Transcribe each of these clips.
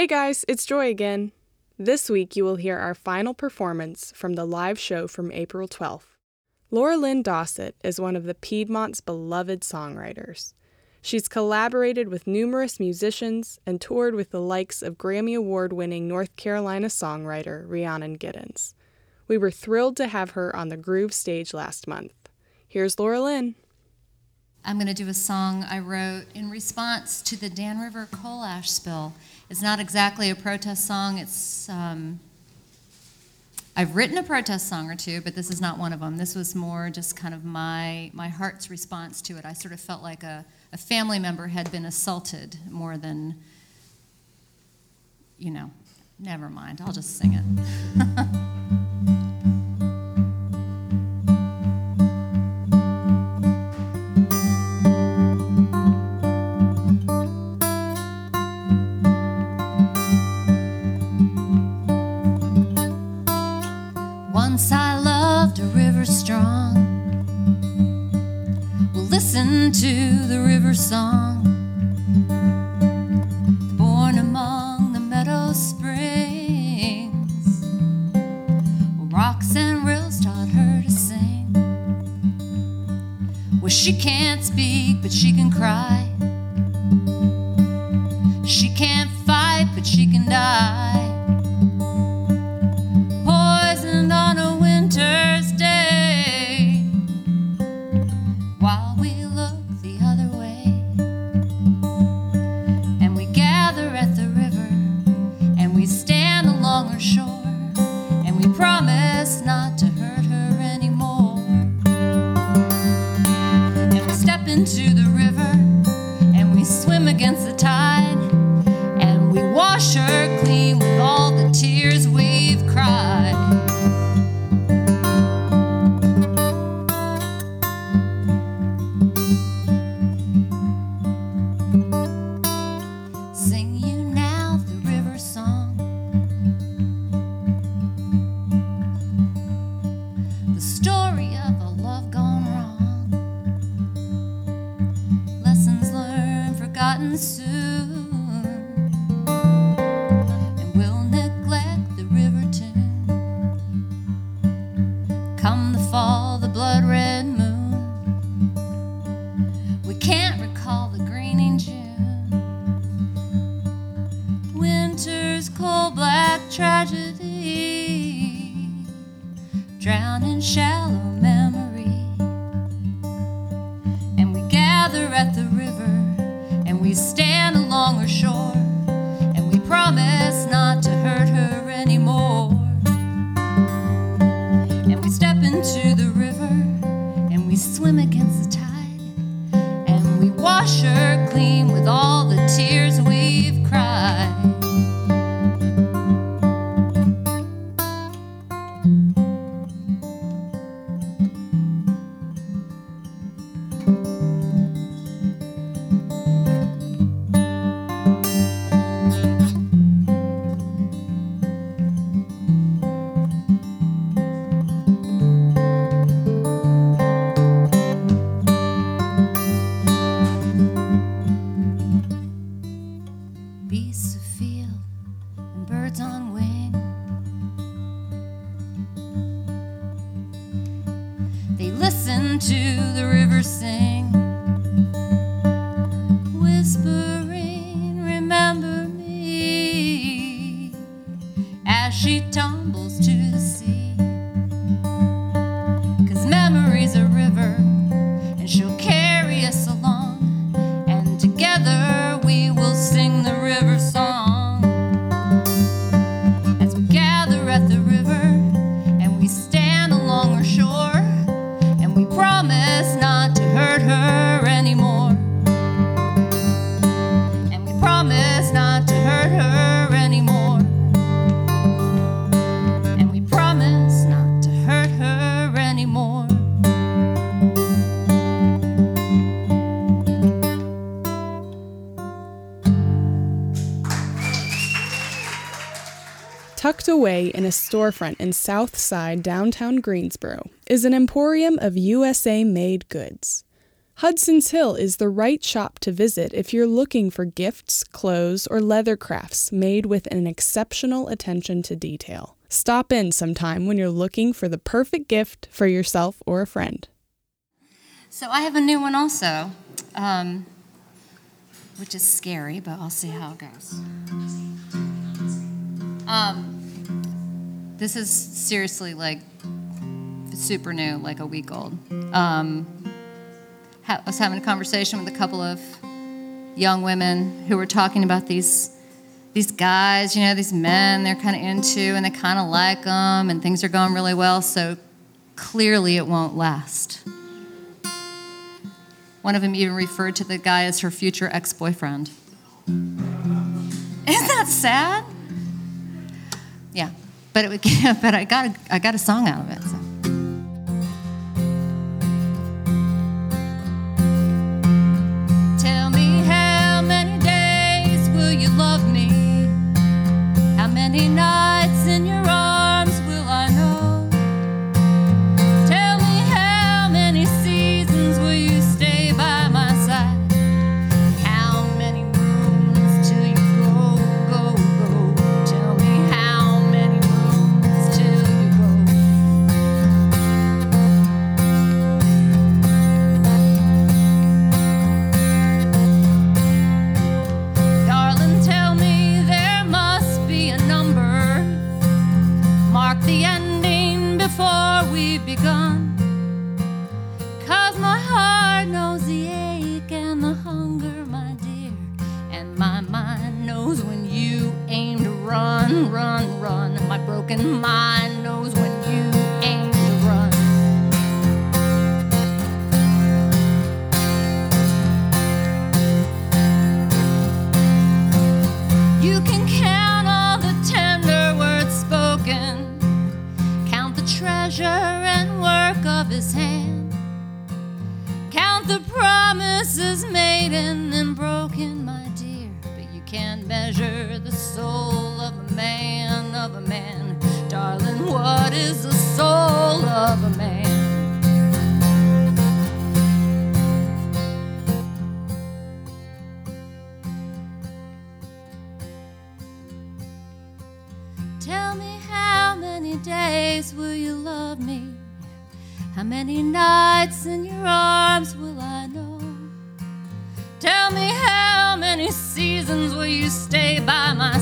Hey guys, it's Joy again. This week you will hear our final performance from the live show from April 12th. Laurelyn Dossett is one of the Piedmont's beloved songwriters. She's collaborated with numerous musicians and toured with the likes of Grammy Award winning North Carolina songwriter Rhiannon Giddens. We were thrilled to have her on the Groove stage last month. Here's Laurelyn. I'm going to do a song I wrote in response to the Dan River coal ash spill. It's not exactly a protest song. It's um, I've written a protest song or two, but this is not one of them. This was more just kind of my my heart's response to it. I sort of felt like a, a family member had been assaulted more than, you know. Never mind. I'll just sing it. gather at the river, and we stand promise Tucked away in a storefront in South Side downtown Greensboro is an emporium of USA made goods. Hudson's Hill is the right shop to visit if you're looking for gifts, clothes, or leather crafts made with an exceptional attention to detail. Stop in sometime when you're looking for the perfect gift for yourself or a friend. So I have a new one also, um, which is scary, but I'll see how it goes. Um, this is seriously like super new, like a week old. Um, I was having a conversation with a couple of young women who were talking about these these guys, you know, these men they're kind of into and they kind of like them and things are going really well, so clearly it won't last. One of them even referred to the guy as her future ex-boyfriend. Isn't that sad? Yeah, but it would, but I got a, I got a song out of it. So. we've begun. Cause my heart knows the ache and the hunger, my dear. And my mind knows when you aim to run, run, run. My broken mind. measure the soul of a man, of a man. Darling, what is the stay by my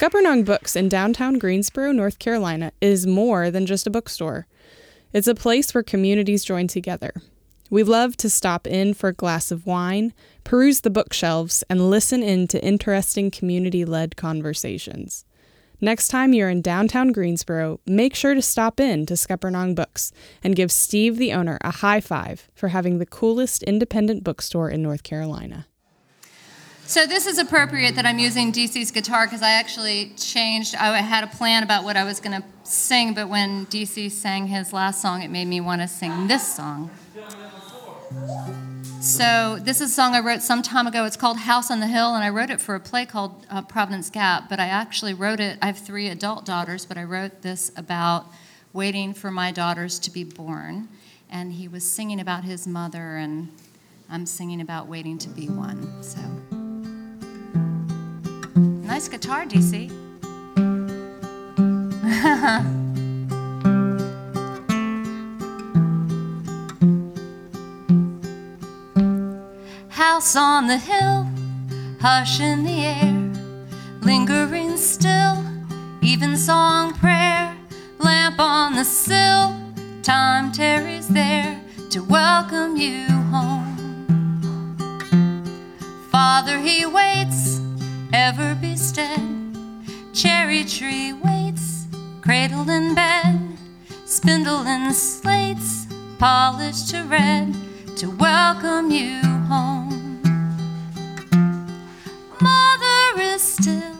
Scuppernong Books in downtown Greensboro, North Carolina is more than just a bookstore. It's a place where communities join together. We love to stop in for a glass of wine, peruse the bookshelves, and listen in to interesting community led conversations. Next time you're in downtown Greensboro, make sure to stop in to Scuppernong Books and give Steve, the owner, a high five for having the coolest independent bookstore in North Carolina. So this is appropriate that I'm using DC's guitar because I actually changed. I had a plan about what I was going to sing, but when DC sang his last song, it made me want to sing this song. So this is a song I wrote some time ago. It's called House on the Hill, and I wrote it for a play called uh, Providence Gap. But I actually wrote it. I have three adult daughters, but I wrote this about waiting for my daughters to be born. And he was singing about his mother, and I'm singing about waiting to be one. So. Nice guitar, DC. House on the hill, hush in the air, lingering still, even song prayer, lamp on the sill, time tarries there to welcome you home. Father, he waits, ever be stead. Cherry tree waits, cradled in bed. Spindle and slates, polished to red, to welcome you home. Mother is still,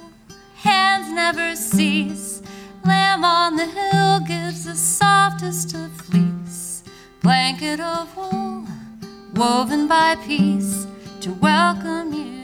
hands never cease. Lamb on the hill gives the softest of fleece, blanket of wool woven by peace to welcome you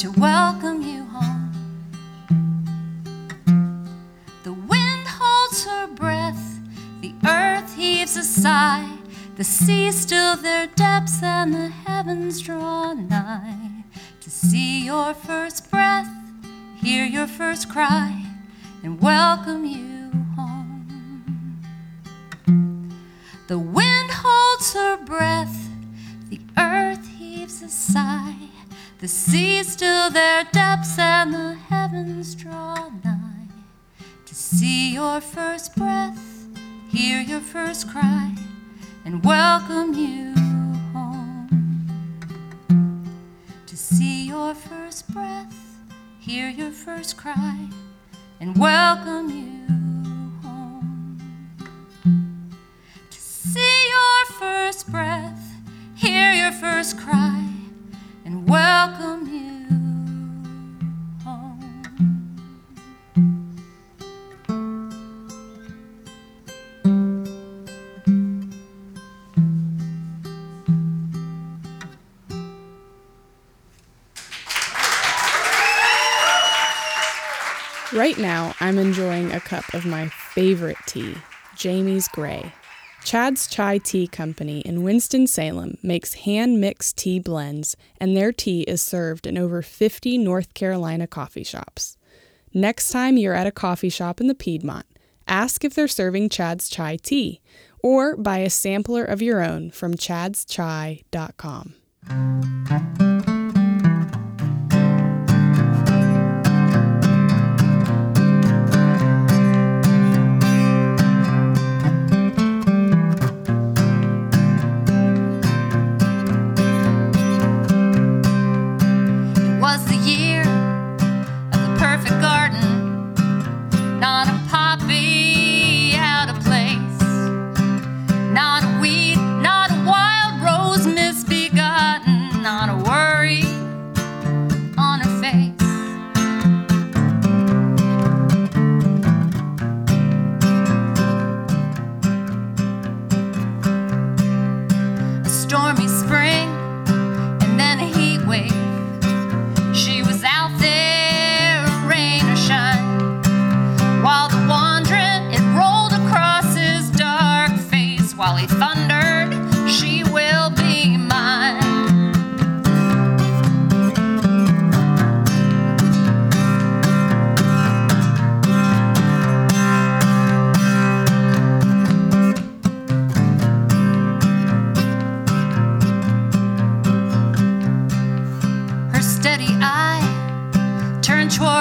to welcome you home. The wind holds her breath, the earth heaves a sigh, the seas still their depths, and the heavens draw nigh to see your first breath, hear your first cry, and welcome you the seas still their depths, and the heavens draw nigh to see your first breath, hear your first cry, and welcome you home. To see your first breath, hear your first cry, and welcome you home. To see your first breath hear your first cry welcome you home. Right now, I'm enjoying a cup of my favorite tea, Jamie's Gray. Chad's Chai Tea Company in Winston-Salem makes hand mixed tea blends, and their tea is served in over 50 North Carolina coffee shops. Next time you're at a coffee shop in the Piedmont, ask if they're serving Chad's Chai tea, or buy a sampler of your own from chadschai.com.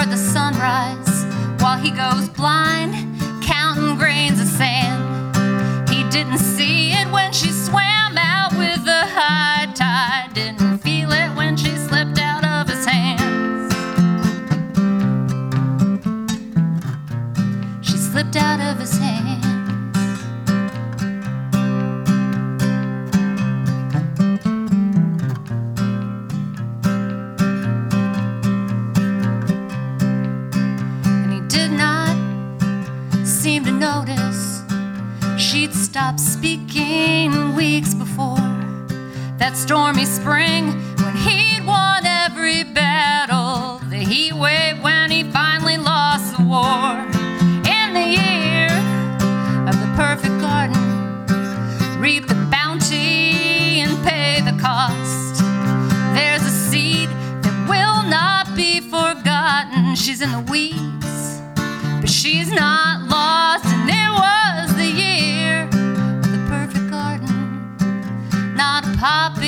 the sunrise while he goes blind, counting grains of sand. He didn't see it when she swam out with the high tide, didn't feel it when she slipped out of his hands. She slipped out of his stormy spring when he'd won every battle, the heat wave when he finally lost the war. In the year of the perfect garden, reap the bounty and pay the cost. There's a seed that will not be forgotten. She's in the weeds, but she's not lost. And it was the year of the perfect garden, not a pop.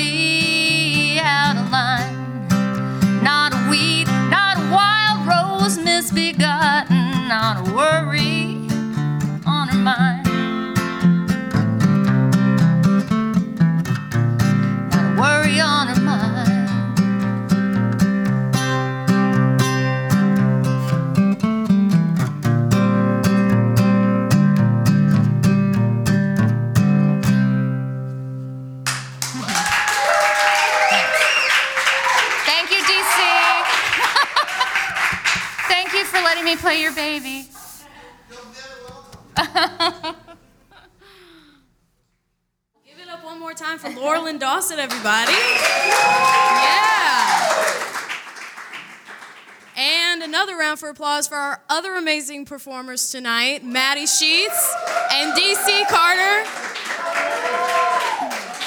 Dossett, everybody. Yeah. And another round for applause for our other amazing performers tonight, Maddie Sheets and DC Carter.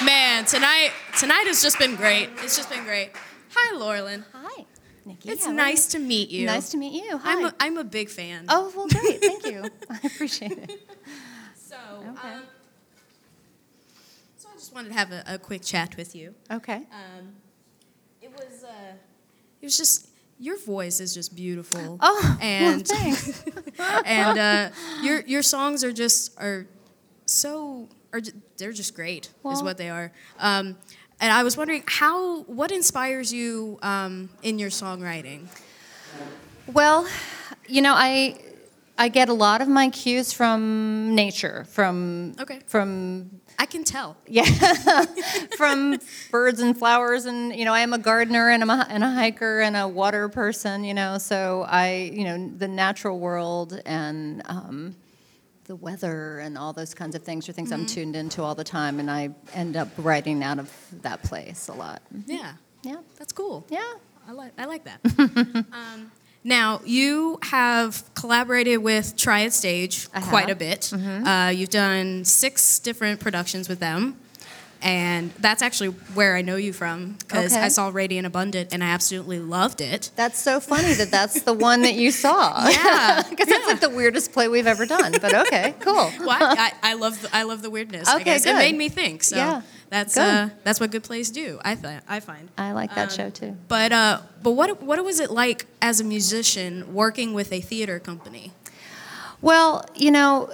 Man, tonight tonight has just been great. It's just been great. Hi, Laurelyn. Hi, Nikki. It's nice to meet you. Nice to meet you. Hi. I'm a, I'm a big fan. oh, well, great. Thank you. I appreciate it. So, Okay. um, just wanted to have a, a quick chat with you. Okay. Um, it was uh, it was just your voice is just beautiful. Oh, well, and thanks. and uh, your your songs are just are so are they're just great is what they are. Um, and I was wondering how what inspires you um, in your songwriting. Well, you know, I I get a lot of my cues from nature, from Okay. from I can tell. yeah, from birds and flowers, and you know, I am a gardener and I'm a, and a hiker and a water person. You know, so I you know the natural world and um, the weather and all those kinds of things are things I'm tuned into all the time, and I end up writing out of that place a lot. Yeah, Yeah, that's cool. yeah. I like I like that. um, now you have collaborated with Triad Stage quite a bit. Uh, you've done six different productions with them, and that's actually where I know you from because Okay. I saw Radiant Abundant and I absolutely loved it. That's so funny that that's the one that you saw. Yeah, because that's like the weirdest play we've ever done. But okay, cool. Well, I, I, I love the, I love the weirdness. Okay, guess it made me think. So Yeah, that's uh, that's what good plays do. I th- I find. I like that Um, show too. But uh, but what what was it like as a musician working with a theater company? Well, you know,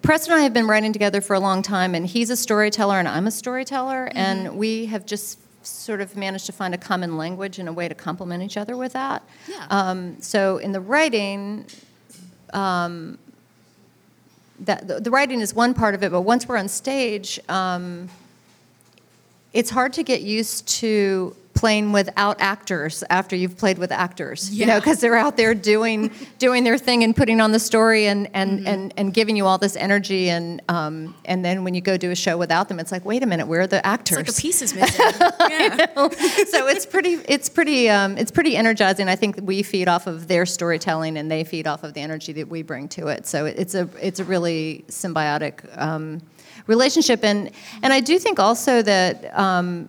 Preston and I have been writing together for a long time, and he's a storyteller and I'm a storyteller, Mm-hmm. and we have just sort of managed to find a common language and a way to complement each other with that. Yeah. Um, so in the writing, um, that the, the writing is one part of it, but once we're on stage, um, it's hard to get used to playing without actors after you've played with actors you know because they're out there doing doing their thing and putting on the story and and Mm-hmm. and, and giving you all this energy and um, and then when you go do a show without them it's like wait a minute where are the actors It's like a piece is missing. yeah. so it's pretty it's pretty um, it's pretty energizing. I think we feed off of their storytelling and they feed off of the energy that we bring to it. So it's a it's a really symbiotic um, relationship. And and I do think also that um,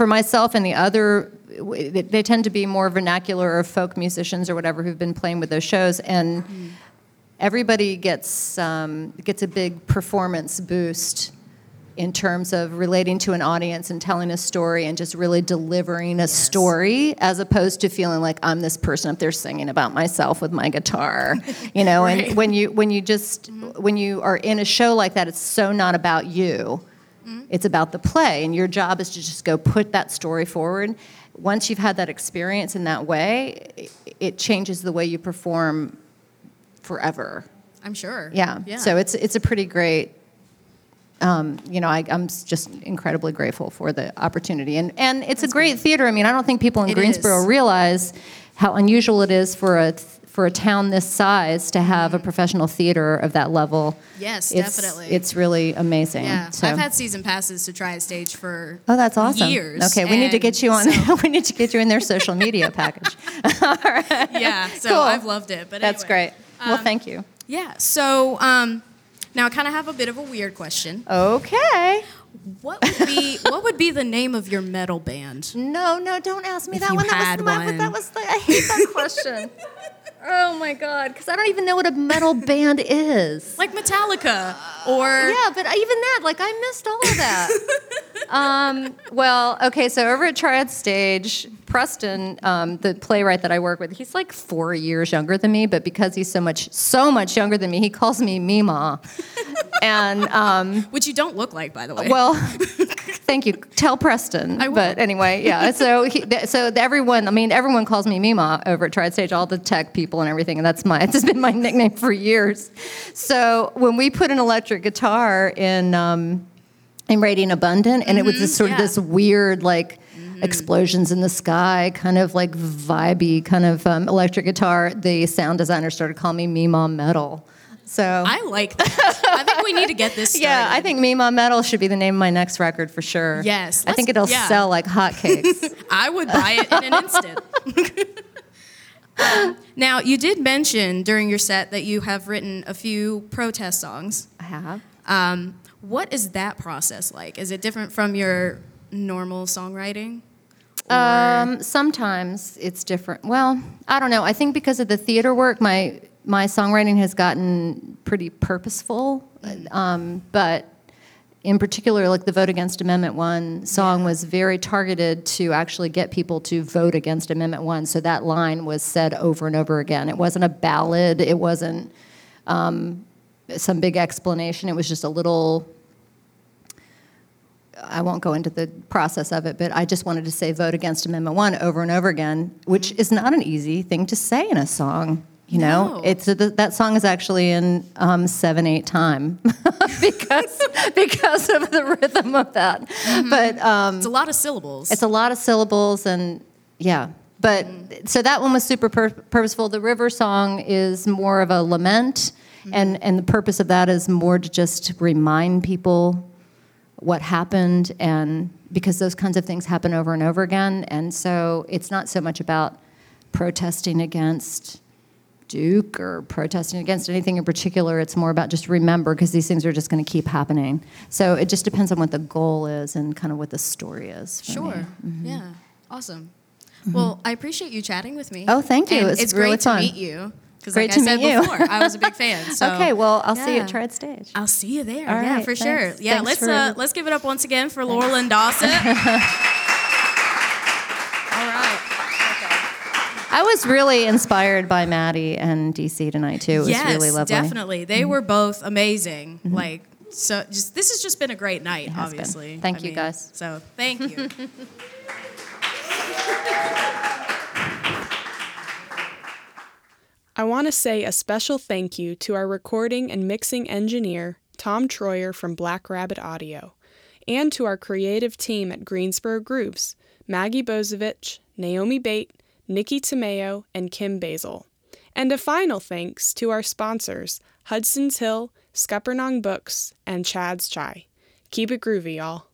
for myself and the other. They tend to be more vernacular or folk musicians or whatever who've been playing with those shows, and everybody gets um, gets a big performance boost in terms of relating to an audience and telling a story and just really delivering a story as opposed to feeling like I'm this person up there singing about myself with my guitar you know Right. and when you when you just when you are in a show like that it's so not about you it's about the play and your job is to just go put that story forward once you've had that experience in that way it, it changes the way you perform forever I'm sure. yeah. Yeah. So it's it's a pretty great. Um, you know, I, I'm just incredibly grateful for the opportunity, and and it's a great theater. I mean, I don't think people in It Greensboro is. realize how unusual it is for a th- for a town this size to have a professional theater of that level. Mm-hmm. Yes, It's- definitely. It's really amazing. yeah. So. I've had season passes to Triad Stage for Oh, that's awesome. years. Okay, we need to get you on. so- we need to get you in their social media package. yeah. So Cool. I've loved it. But That's anyway. great. Well, Um, thank you. Yeah. So um, now I kind of have a bit of a weird question. Okay. What would be what would be the name of your metal band? No, no, don't ask me If that one. That was one. that was the, I hate that question. Oh my god, because I don't even know what a metal band is. Like Metallica or Yeah, but even that, like I missed all of that. um, well, okay, so over at Triad Stage, Preston, um, the playwright that I work with, he's like four years younger than me, but because he's so much, so much younger than me, he calls me Mima. and um, which you don't look like by the way. well, thank you. Tell Preston. But anyway, yeah. So he, th- so everyone, I mean, everyone calls me Mima over at Triad Stage, all the tech people and everything, and that's my. It's been my nickname for years. So when we put an electric guitar in. Um, in Radiant Abundant, and it was this sort yeah. of this weird like explosions in the sky, kind of like vibey kind of um, electric guitar. The sound designer started calling me Mima Metal. So I like that. I think we need to get this started. yeah, I think Mima Metal should be the name of my next record for sure. Yes, I think it'll yeah. sell like hotcakes. I would buy it in an instant. Um, now, you did mention during your set that you have written a few protest songs. I have. Um, what is that process like? Is it different from your normal songwriting? Um, sometimes it's different. Well, I don't know. I think because of the theater work, my my songwriting has gotten pretty purposeful. Um, but in particular, like the Vote Against Amendment One song was very targeted to actually get people to vote against Amendment One. So that line was said over and over again. It wasn't a ballad. It wasn't um, some big explanation. It was just a little I won't go into the process of it, but I just wanted to say vote against Amendment 1 over and over again, which is not an easy thing to say in a song. You know, No. it's that song is actually in um, seven eight time because because of the rhythm of that. But um, it's a lot of syllables. it's a lot of syllables and yeah. But so that one was super pur- purposeful. The river song is more of a lament, and and the purpose of that is more to just remind people what happened, and because those kinds of things happen over and over again, and so it's not so much about protesting against Duke or protesting against anything in particular. It's more about just remember because these things are just going to keep happening. So it just depends on what the goal is and kind of what the story is. Sure. Mm-hmm. Yeah. Awesome. Well, I appreciate you chatting with me. Oh, thank you. And It's it's really great fun. to meet you. Because, Great like to I said you. before, I was a big fan. So okay, well, I'll see you at Triad Stage. I'll see you there. All yeah, right, for thanks. sure. Yeah, Thanks let's for- uh, let's give it up once again for Laurelyn Dossett. All right. I was really inspired by Maddie and DC tonight too. It was yes, really lovely. Mm-hmm. definitely. They were both amazing. Like so, just this has just been a great night. has been. obviously. Thank you, guys. So thank you. I want to say a special thank you to our recording and mixing engineer, Tom Troyer from Black Rabbit Audio, and to our creative team at Greensboro Grooves, Maggie Bozovich, Naomi Bate, Nikki Tomeo, and Kim Basil. And a final thanks to our sponsors, Hudson's Hill, Scuppernong Books, and Chad's Chai. Keep it groovy, y'all.